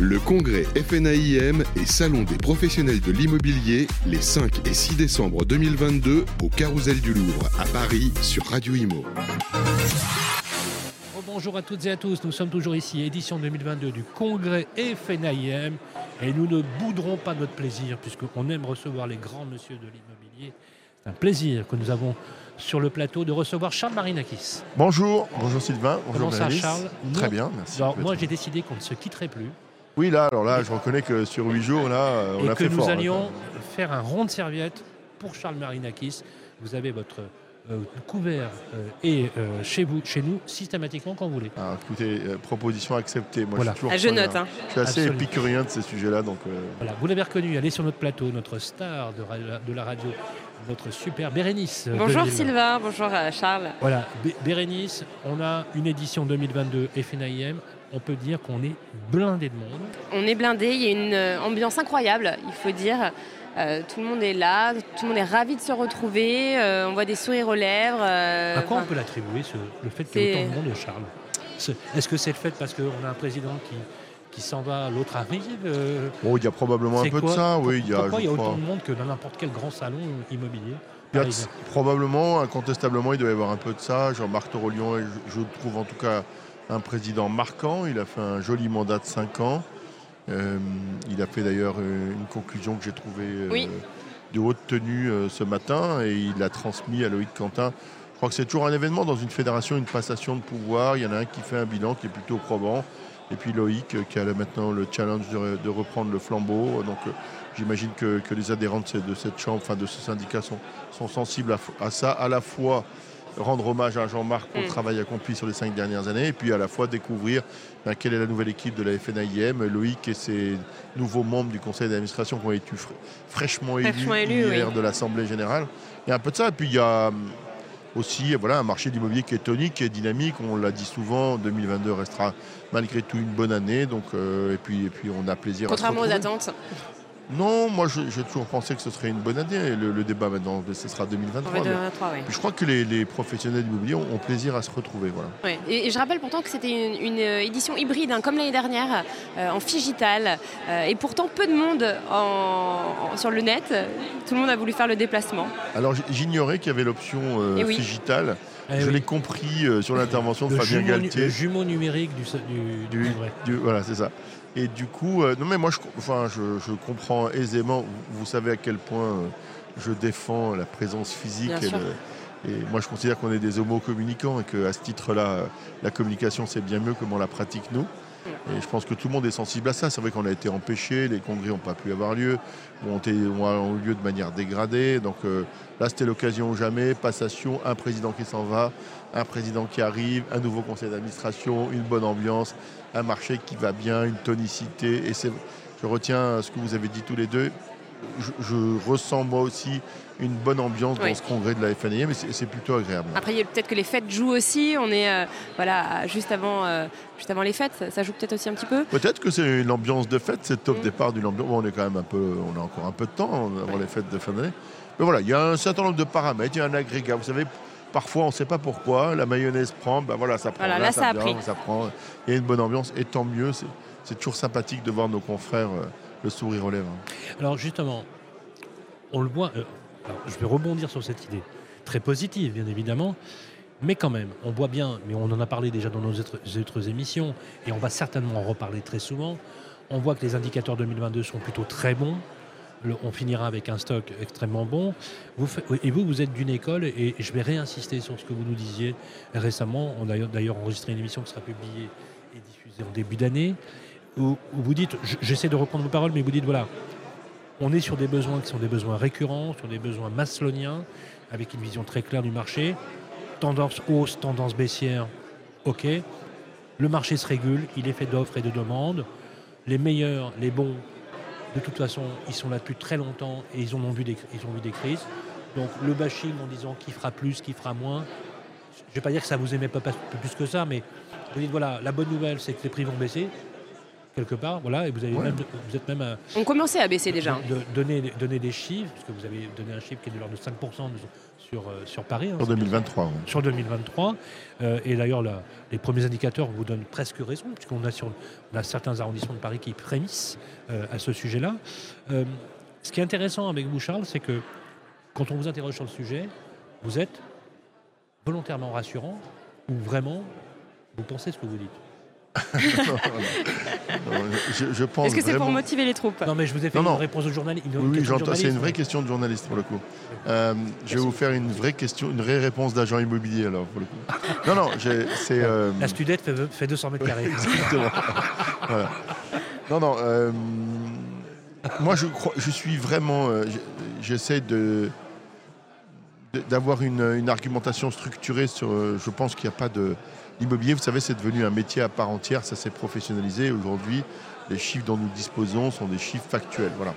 Le congrès FNAIM et Salon des professionnels de l'immobilier les 5 et 6 décembre 2022 au Carousel du Louvre à Paris sur Radio Imo. Bonjour à toutes et à tous, nous sommes toujours ici, édition 2022 du congrès FNAIM et nous ne bouderons pas notre plaisir puisqu'on aime recevoir les grands monsieur de l'immobilier. C'est un plaisir que nous avons sur le plateau de recevoir Charles Marinakis. Bonjour, bonjour Sylvain, bonjour Comment ça Charles? Très bien, merci. Alors moi j'ai décidé qu'on ne se quitterait plus Oui, là, alors là, je reconnais que sur huit jours, là, on et a que fait nous fort. hein. allions faire un rond de serviette pour Charles Marinakis. Vous avez votre euh, couvert euh, et euh, chez vous, chez nous, systématiquement quand vous voulez. Ah, écoutez, euh, proposition acceptée. Moi, Voilà. je suis toujours Ah, je note. hein. Je suis assez Absolument. épicurien de ces sujets-là, donc euh, Voilà, vous l'avez reconnu, elle est sur notre plateau, notre star de, la radio, notre super Bérénice. Bonjour. Sylvain, bonjour Charles. Voilà, Bé- Bérénice, on a une édition 2022 FNAIM. On peut dire qu'on est blindé de monde. On est blindé, il y a une euh, ambiance incroyable, il faut dire. Euh, tout le monde est là, tout le monde est ravi de se retrouver, euh, on voit des sourires aux lèvres. euh, À quoi on peut l'attribuer, ce- le fait qu'il y ait autant de monde, Charles Est-ce que c'est le fait parce qu'on a un président qui, qui s'en va, l'autre arrive euh, bon, il y a probablement un peu quoi de ça. Oui, il y a, Pourquoi il y a autant de monde que dans n'importe quel grand salon immobilier? Il y a de- parisien probablement, incontestablement, il doit y avoir un peu de ça. Jean-Marc Torolion, je, je trouve en tout cas un président marquant. Il a fait un joli mandat de 5 ans. Euh, il a fait d'ailleurs euh, une conclusion que j'ai trouvée euh, Oui. de haute tenue ce matin et il l'a transmis à Loïc Quentin. Je crois que c'est toujours un événement dans une fédération, une passation de pouvoir. Il y en a un qui fait un bilan qui est plutôt probant. Et puis Loïc qui a maintenant le challenge de, de reprendre le flambeau. Donc j'imagine que, que les adhérents de, cette chambre, enfin de ce syndicat sont, sont sensibles à, à ça, à la fois rendre hommage à Jean-Marc pour le Mm. travail accompli sur les cinq dernières années, et puis à la fois découvrir ben, quelle est la nouvelle équipe de la FNAIM, Loïc et ses nouveaux membres du conseil d'administration qui ont été fra- fraîchement élus, Fraîchement élus, hier oui. de l'Assemblée générale. Il y a un peu de ça, et puis il y a hum, aussi voilà, un marché de l'immobilier qui est tonique, qui est dynamique, on l'a dit souvent, 2022 restera malgré tout une bonne année, donc, euh, et, puis, et puis on a plaisir Contrairement à aux se retrouver. attentes, Non, moi je- j'ai toujours pensé que ce serait une bonne année, le, le débat maintenant, ce sera en 2023. fait, mais- 2023, ouais. puis je crois que les, les professionnels d'immobilier ont, ont plaisir à se retrouver. Voilà. Et, et je rappelle pourtant que c'était une, une, euh, édition hybride, hein, comme l'année dernière, euh, en figital, euh, et pourtant peu de monde en- en- sur le net. Tout le monde a voulu faire le déplacement. Alors j'ignorais qu'il y avait l'option euh, Eh oui. Eh je oui. l'ai compris euh, sur l'intervention de Fabien Galtier. le jumeau numérique du, du, du Du-. Du- voilà, c'est ça. Et du coup, euh, non mais moi, je, enfin, je, je comprends aisément. Vous, vous savez à quel point euh, je défends la présence physique. Et, sûr. le- et moi, je considère qu'on est des homos communicants et qu'à ce titre-là, euh, la communication, c'est bien mieux comment on la pratique nous. Et je pense que tout le monde est sensible à ça. C'est vrai qu'on a été empêché, les congrès n'ont pas pu avoir lieu, ont, eu lieu de manière dégradée. Donc euh, là, c'était l'occasion ou jamais. Passation, un président qui s'en va, un président qui arrive, un nouveau conseil d'administration, une bonne ambiance, un marché qui va bien, une tonicité. Et je retiens ce que vous avez dit tous les deux. Je, je ressens moi aussi une bonne ambiance Oui. dans ce congrès de la FNIA, mais c'est, plutôt agréable. Après, peut-être que les fêtes jouent aussi. On est euh, voilà, juste, avant, euh, juste avant les fêtes. Ça joue peut-être aussi un petit peu. Peut-être que c'est une ambiance de fête, c'est au Mm. départ d'une ambiance. bon, on est quand même un peu, on a encore un peu de temps avant les fêtes de fin d'année. Mais voilà, il y a un certain nombre de paramètres, il y a un agrégat. Vous savez, parfois on ne sait pas pourquoi, la mayonnaise prend, ben voilà, ça prend. Voilà, là, ça a pris. ça prend. Il y a une bonne ambiance, et tant mieux. C'est, c'est toujours sympathique de voir nos confrères euh, le sourire aux lèvres. Alors justement, on le voit, euh, je vais rebondir sur cette idée, très positive bien évidemment, mais quand même, on voit bien, mais on en a parlé déjà dans nos autres, émissions, et on va certainement en reparler très souvent, on voit que les indicateurs 2022 sont plutôt très bons, on finira avec un stock extrêmement bon, et vous, vous êtes d'une école, et je vais réinsister sur ce que vous nous disiez récemment, on a d'ailleurs enregistré une émission qui sera publiée et diffusée en début d'année, où, vous dites, j'essaie de reprendre vos paroles, mais vous dites, voilà, on est sur des besoins qui sont des besoins récurrents, sur des besoins masloniens, avec une vision très claire du marché. Tendance hausse, tendance baissière, ok. Le marché se régule, il est fait d'offres et de demandes. Les meilleurs, les bons, de toute façon, ils sont là depuis très longtemps et ils, en ont, vu des, crises. Donc le bashing en disant qui fera plus, qui fera moins, je ne vais pas dire que ça vous aimait pas plus que ça, mais vous dites voilà, la bonne nouvelle c'est que les prix vont baisser. Quelque part, voilà, et vous, avez Ouais. même, vous êtes même à On commençait à baisser déjà. de- donner, donner des chiffres, parce que vous avez donné un chiffre qui est de l'ordre de 5% de- sur, euh, sur Paris. hein, bien 2023. ouais. sur 2023. Euh, et d'ailleurs, les premiers indicateurs vous donnent presque raison, puisqu'on a, sur, on a certains arrondissements de Paris qui frémissent euh, à ce sujet-là. Euh, ce qui est intéressant avec vous, Charles, c'est que quand on vous interroge sur le sujet, vous êtes volontairement rassurant ou vraiment vous pensez ce que vous dites. Non, je, je pense Est-ce que c'est pour motiver les troupes? Non, mais je vous ai fait Non, non. une réponse de journaliste. Oui, j'entends. C'est une vraie question de journaliste pour le coup. Euh, je vais vous faire une vraie question, une vraie réponse d'agent immobilier alors pour le coup. Non, non, c'est. euh, La studette fait, fait 200 mètres carrés. Exactement. Voilà. Non, non. euh, moi, je, crois, je suis vraiment. euh, J'essaie de de- d'avoir une, une argumentation structurée sur. euh, je pense qu'il n'y a pas de. L'immobilier, vous savez, c'est devenu un métier à part entière. Ça s'est professionnalisé. Aujourd'hui, les chiffres dont nous disposons sont des chiffres factuels. Voilà.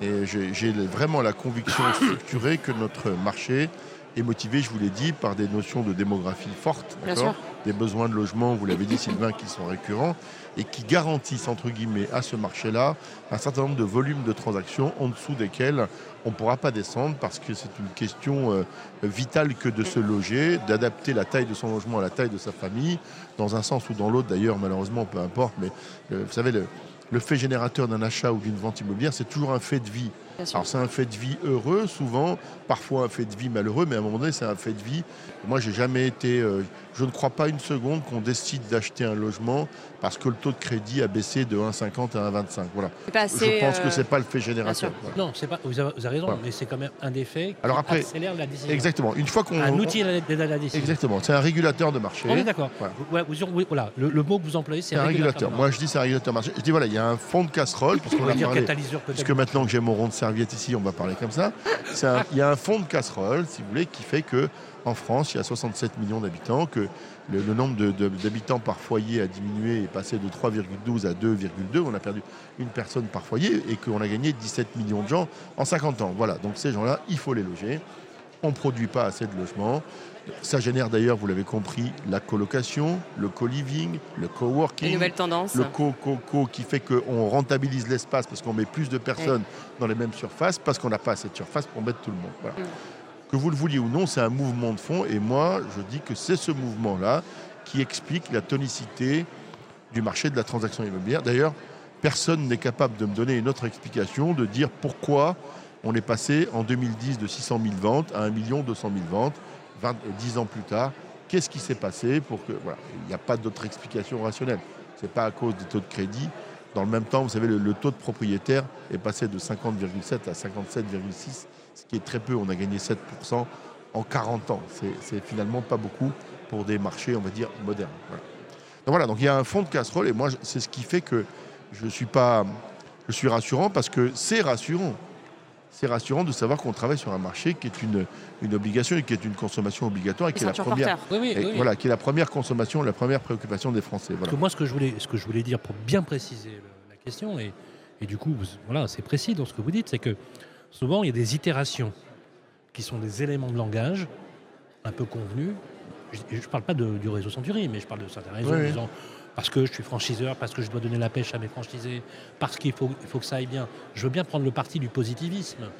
Et j'ai j'ai vraiment la conviction structurée que notre marché est motivé, je vous l'ai dit, par des notions de démographie forte, Bien d'accord sûr. des besoins de logement, vous l'avez dit Sylvain, qui sont récurrents et qui garantissent entre guillemets à ce marché-là un certain nombre de volumes de transactions en dessous desquels on ne pourra pas descendre parce que c'est une question euh, vitale que de se loger, d'adapter la taille de son logement à la taille de sa famille, dans un sens ou dans l'autre d'ailleurs, malheureusement, peu importe, mais euh, vous savez, le, le fait générateur d'un achat ou d'une vente immobilière, c'est toujours un fait de vie. Alors c'est un fait de vie heureux souvent, parfois un fait de vie malheureux, mais à un moment donné c'est un fait de vie. Moi j'ai jamais été, euh, je ne crois pas une seconde qu'on décide d'acheter un logement parce que le taux de crédit a baissé de 1,50 à 1,25. Voilà. Je pense que euh, c'est pas le fait générateur. Voilà. Non, c'est pas, vous avez, vous avez raison, Voilà. mais c'est quand même un des faits qui Alors après- accélère la décision. Exactement. Une fois qu'on Un outil d'aide à la décision. Exactement. C'est un régulateur de marché. On est d'accord. Voilà. Ouais, vous- voilà, le, le mot que vous employez, c'est C'est un régulateur. de Moi je dis c'est un régulateur de marché. Je dis voilà, il y a un fond de casserole On puisqu'on va a dire parlé. Puisque maintenant que j'ai mon rond de on va parler comme ça. Il y a un fond de casserole, si vous voulez, qui fait que en France, il y a 67 millions d'habitants, que le, nombre d'habitants par foyer a diminué et passé de 3,12 à 2,2. On a perdu une personne par foyer et qu'on a gagné 17 millions de gens en 50 ans. Voilà, donc ces gens-là, il faut les loger. On ne produit pas assez de logements. Ça génère d'ailleurs, vous l'avez compris, la colocation, le co-living, le Les coworking nouvelles tendances. le co-co-co qui fait qu'on rentabilise l'espace parce qu'on met plus de personnes dans les mêmes surfaces parce qu'on n'a pas assez de surface pour mettre tout le monde. Voilà. Mm. Que vous le vouliez ou non, c'est un mouvement de fond et moi, je dis que c'est ce mouvement-là qui explique la tonicité du marché de la transaction immobilière. D'ailleurs, personne n'est capable de me donner une autre explication, de dire pourquoi on est passé en 2010 de 600 000 ventes à 1 200 000 ventes, 20, 10 ans plus tard. Qu'est-ce qui s'est passé il n'y a pas d'autre explication rationnelle. C'est pas à cause des taux de crédit. Dans le même temps, vous savez, le, taux de propriétaire est passé de 50,7 à 57,6, ce qui est très peu. On a gagné 7% en 40 ans. C'est- finalement pas beaucoup pour des marchés, on va dire, modernes. Voilà. Donc il y a un fond de casserole et moi, c'est ce qui fait que je suis pas, je suis rassurant parce que c'est rassurant. C'est rassurant de savoir qu'on travaille sur un marché qui est une, une obligation et qui est une consommation obligatoire et qui est la première, porteur. Oui, oui, et oui, oui. voilà, qui est la première consommation, la première préoccupation des Français. Parce Voilà. que moi, ce que je voulais, ce que je voulais dire pour bien préciser le- la question, et, et du coup, vous- voilà, c'est précis dans ce que vous dites, c'est que souvent, il y a des itérations qui sont des éléments de langage un peu convenus. Je ne parle pas de- du réseau Century, mais je parle de certains réseaux disant parce que je suis franchiseur, parce que je dois donner la pêche à mes franchisés, parce qu'il faut, que ça aille bien. Je veux bien prendre le parti du positivisme,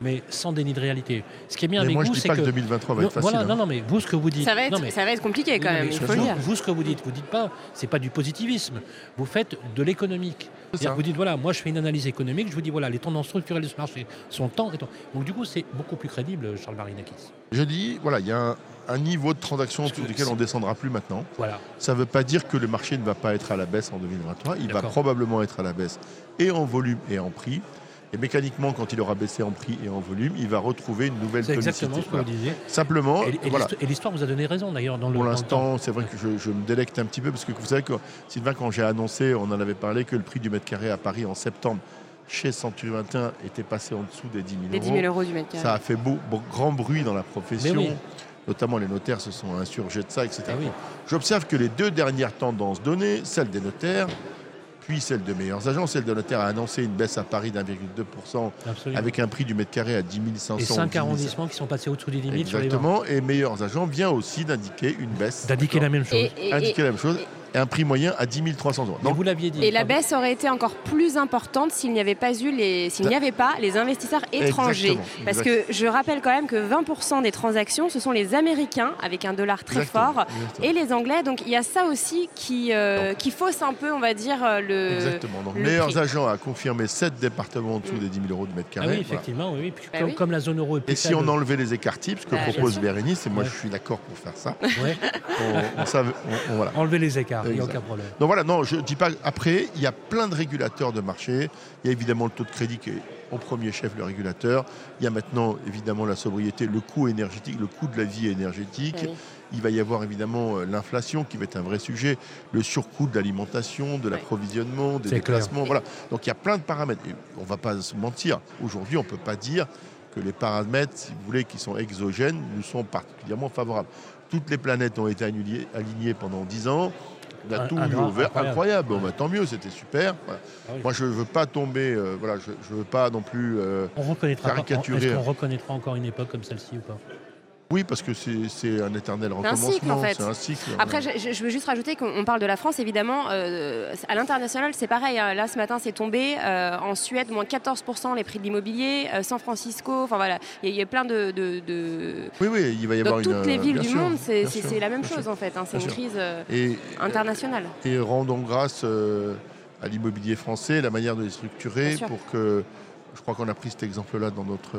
mais sans déni de réalité. Ce qui est bien Mais avec moi, je vous, dis c'est pas que, que 2023 va non, être facile. voilà, hein. non, non, mais vous, ce que vous dites, Ça va, être, non, mais- ça va être compliqué quand oui, même, mais il ce faut que le vous, dire. vous, ce que vous dites, vous dites pas, c'est pas du positivisme. Vous faites de l'économique. Vous dites voilà, moi je fais une analyse économique, je vous dis voilà, les tendances structurelles de ce marché sont tant et tant. Donc du coup, c'est beaucoup plus crédible, Charles Marinakis. Je dis, voilà, il y a un, un niveau de transaction lequel c'est- on descendra plus maintenant. Voilà. Ça ne veut pas dire que le marché ne va pas être à la baisse en 2023. Il va probablement être à la baisse et en volume et en prix. Et mécaniquement, quand il aura baissé en prix et en volume, il va retrouver une nouvelle C'est tonicité. exactement ce que vous disiez. Simplement, Et, voilà. l'histoire vous a donné raison d'ailleurs dans le. Pour l'instant, c'est vrai que je, je me délecte un petit peu parce que vous savez que Sylvain, quand j'ai annoncé, on en avait parlé, que le prix du mètre carré à Paris en septembre chez Century 21 était passé en dessous des 10 000 Les 10 euros. 000 euros du mètre carré. Ça a fait beau- beau- grand bruit dans la profession. Mais oui. Notamment les notaires se sont insurgés de ça, etc. Ah oui. J'observe que les deux dernières tendances données, celle des notaires, puis celle de meilleurs agents, celle des notaires a annoncé une baisse à Paris d'1,2% Absolument. avec un prix du mètre carré à 10 500. et ou 5 10 000. arrondissements qui sont passés au-dessous des limites sur les ventes. Exactement. Et meilleurs agents vient aussi d'indiquer une baisse. D'indiquer la même chose. Et, et- Indiquer la même chose. Et un prix moyen à 10 300 euros. Donc, vous l'aviez dit. Et la baisse aurait été encore plus importante s'il n'y avait pas eu les, s'il n'y avait pas les investisseurs étrangers. Parce que je rappelle quand même que 20% des transactions, ce sont les Américains avec un dollar très fort et les Anglais. Donc il y a ça aussi qui, euh, qui fausse un peu, on va dire, euh, le. Exactement. Donc meilleurs agents à confirmer 7 départements en dessous mm. des 10 000 euros de mètre carré. Ah oui, effectivement, oui. Bah comme, la zone euro est Et si on enlevait les écarts types, ce que bah, propose Bérénice, et moi je suis d'accord pour faire ça, on, Enlever les écarts, il n'y a aucun problème. Donc voilà, non, je ne dis pas. Après, il y a plein de régulateurs de marché. Il y a évidemment le taux de crédit qui est au premier chef le régulateur. Il y a maintenant évidemment la sobriété, le coût énergétique, le coût de la vie énergétique. Il va y avoir évidemment euh, l'inflation qui va être un vrai sujet, le surcoût de l'alimentation, de l'approvisionnement, des déplacements. Voilà. Donc il y a plein de paramètres. on ne va pas se mentir. Aujourd'hui, on ne peut pas dire que les paramètres, si vous voulez, qui sont exogènes, nous sont particulièrement favorables. Toutes les planètes ont été alignées pendant 10 ans. On a tout eu ouvert. Incroyable. Bon, bah, tant mieux, c'était super. Ah Moi, je ne veux pas tomber. Euh, voilà, je ne veux pas non plus euh, on reconnaîtra caricaturer. Est-ce qu'on reconnaîtra encore une époque comme celle-ci ou pas? Oui, parce que c'est un éternel recommencement. C'est un cycle. Après, je, veux juste rajouter qu'on parle de la France, évidemment. Euh, à l'international, c'est pareil. Hein. Là, ce matin, c'est tombé. Euh, en Suède, moins 14% les prix de l'immobilier. Euh, San Francisco, enfin voilà, il y, a plein de, Oui, oui, il va y avoir Dans toutes les villes du monde, c'est la même chose, en fait. Hein. C'est une crise internationale. Et rendons grâce à l'immobilier français, la manière de les structurer pour que. Je crois qu'on a pris cet exemple-là dans notre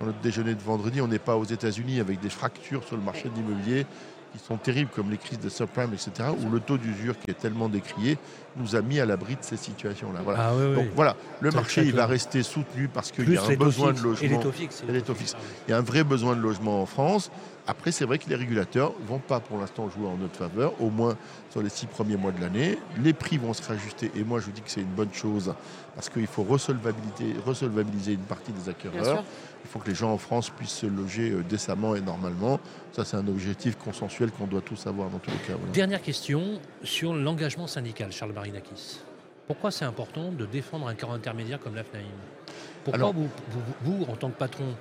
dans notre déjeuner de vendredi, on n'est pas aux États-Unis avec des fractures sur le marché de l'immobilier qui sont terribles, comme les crises de subprime, etc., où le taux d'usure qui est tellement décrié nous a mis à l'abri de ces situations-là. Voilà. Ah Donc voilà, le marché il va rester soutenu parce qu'il y a un besoin de logement. Il y a un vrai besoin de logement en France. Après, c'est vrai que les régulateurs ne vont pas pour l'instant jouer en notre faveur, au moins sur les six premiers mois de l'année. Les prix vont se réajuster et moi je dis que c'est une bonne chose parce qu'il faut resolvabiliser une partie des acquéreurs. Il faut que les gens en France puissent se loger euh, décemment et normalement. Ça, c'est un objectif consensuel qu'on doit tous avoir dans tous les cas. Dernière question sur l'engagement syndical, Charles Marinakis. Pourquoi c'est important de défendre un corps intermédiaire comme l'AFNAIM Pourquoi vous, en tant que patron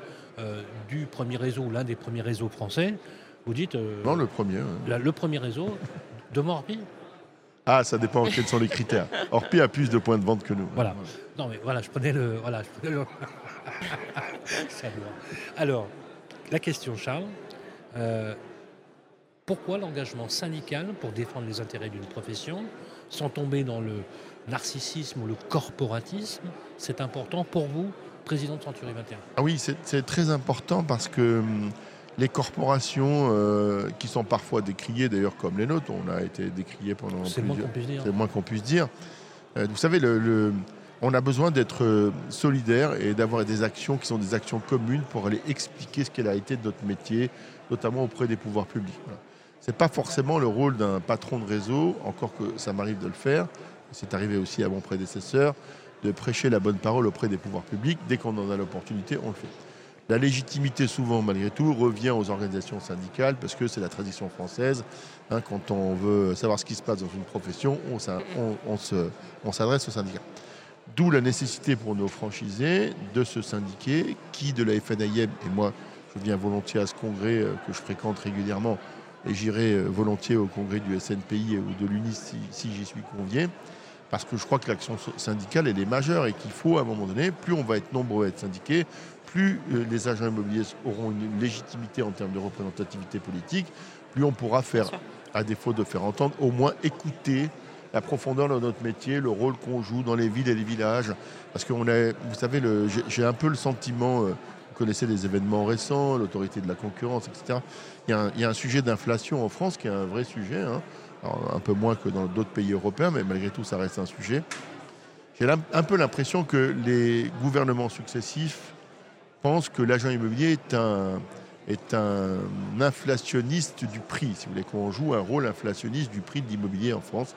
du premier réseau, l'un des premiers réseaux français, vous dites... Euh, non, le premier. le premier réseau de Morbi ah, ça dépend quels sont les critères. Orpi a plus de points de vente que nous. Voilà. Non, mais voilà, je prenais le. Voilà, Alors, la question, Charles. Euh, pourquoi l'engagement syndical pour défendre les intérêts d'une profession, sans tomber dans le narcissisme ou le corporatisme, c'est important pour vous, président de Century 21 Ah oui, c'est très important parce que hum, les corporations euh, qui sont parfois décriées, d'ailleurs comme les nôtres, on a été décriés pendant C'est moins qu'on puisse dire. C'est moins qu'on puisse dire. Euh, vous savez, le, on a besoin d'être euh, solidaire et d'avoir des actions qui sont des actions communes pour aller expliquer ce qu'elle a été de notre métier, notamment auprès des pouvoirs publics. Ce n'est pas forcément le rôle d'un patron de réseau, encore que ça m'arrive de le faire, c'est arrivé aussi à mon prédécesseur, de prêcher la bonne parole auprès des pouvoirs publics. Dès qu'on en a l'opportunité, on le fait. La légitimité, souvent, malgré tout, revient aux organisations syndicales parce que c'est la tradition française. Hein, quand on veut savoir ce qui se passe dans une profession, on, s'adresse aux syndicats. D'où la nécessité pour nos franchisés de se syndiquer, qui de la FNIM, et moi je viens volontiers à ce congrès euh, que je fréquente régulièrement, et j'irai euh, volontiers au congrès du SNPI ou de l'UNIS si, si j'y suis convié, parce que je crois que l'action syndicale, elle est majeure et qu'il faut, à un moment donné, plus on va être nombreux à être syndiqués, plus euh, les agents immobiliers auront une légitimité en termes de représentativité politique, plus on pourra faire, à défaut de faire entendre, au moins écouter la profondeur de notre métier, le rôle qu'on joue dans les villes et les villages. Parce que vous savez, j'ai un peu le sentiment, euh, vous connaissez les événements récents, l'autorité de la concurrence, etc. Il y a un, sujet d'inflation en France qui est un vrai sujet, hein. Un peu moins que dans d'autres pays européens, mais malgré tout, ça reste un sujet. J'ai un peu l'impression que les gouvernements successifs pense que l'agent immobilier est un, est un inflationniste du prix, si vous voulez, qu'on joue un rôle inflationniste du prix de l'immobilier en France.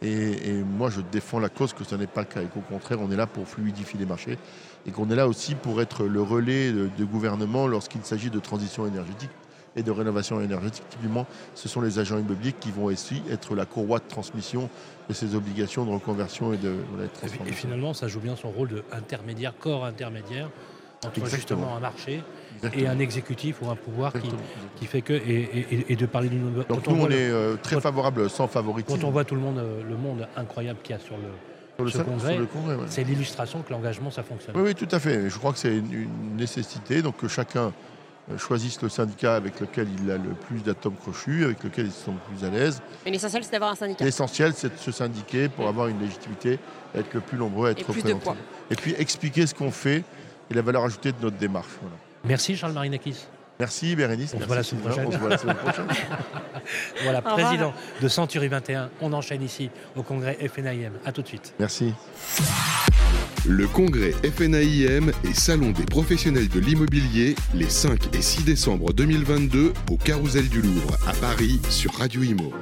Et, moi, je défends la cause que ce n'est pas le cas et qu'au contraire, on est là pour fluidifier les marchés et qu'on est là aussi pour être le relais de, gouvernement lorsqu'il s'agit de transition énergétique et de rénovation énergétique. Typiquement, ce sont les agents immobiliers qui vont aussi être la courroie de transmission de ces obligations de reconversion et de, transformation. Et finalement, ça joue bien son rôle d'intermédiaire, corps intermédiaire entre justement un marché et un exécutif ou un pouvoir qui, fait que et, de parler d'une donc nous on, est euh, très favorable sans favoritisme. quand on voit tout le monde euh, le monde incroyable qu'il y a sur le, sur le, congrès, c'est l'illustration que l'engagement ça fonctionne. Oui, oui tout à fait. Je crois que c'est une, nécessité donc que chacun euh, choisisse le syndicat avec lequel il a le plus d'atomes crochus, avec lequel ils sont le plus à l'aise. Mais l'essentiel, c'est d'avoir un syndicat. L'essentiel, c'est de se syndiquer pour avoir une légitimité, être le plus nombreux, être représenté. Et puis expliquer ce qu'on fait et la valeur ajoutée de notre démarche. Merci Charles Marinakis. Merci Bérénice. On se voit la semaine prochaine. voilà, président de Century 21. On enchaîne ici au congrès FNIM. A tout de suite. Merci. Le congrès FNAIM et Salon des professionnels de l'immobilier les 5 et 6 décembre 2022 au Carousel du Louvre à Paris sur Radio Imo.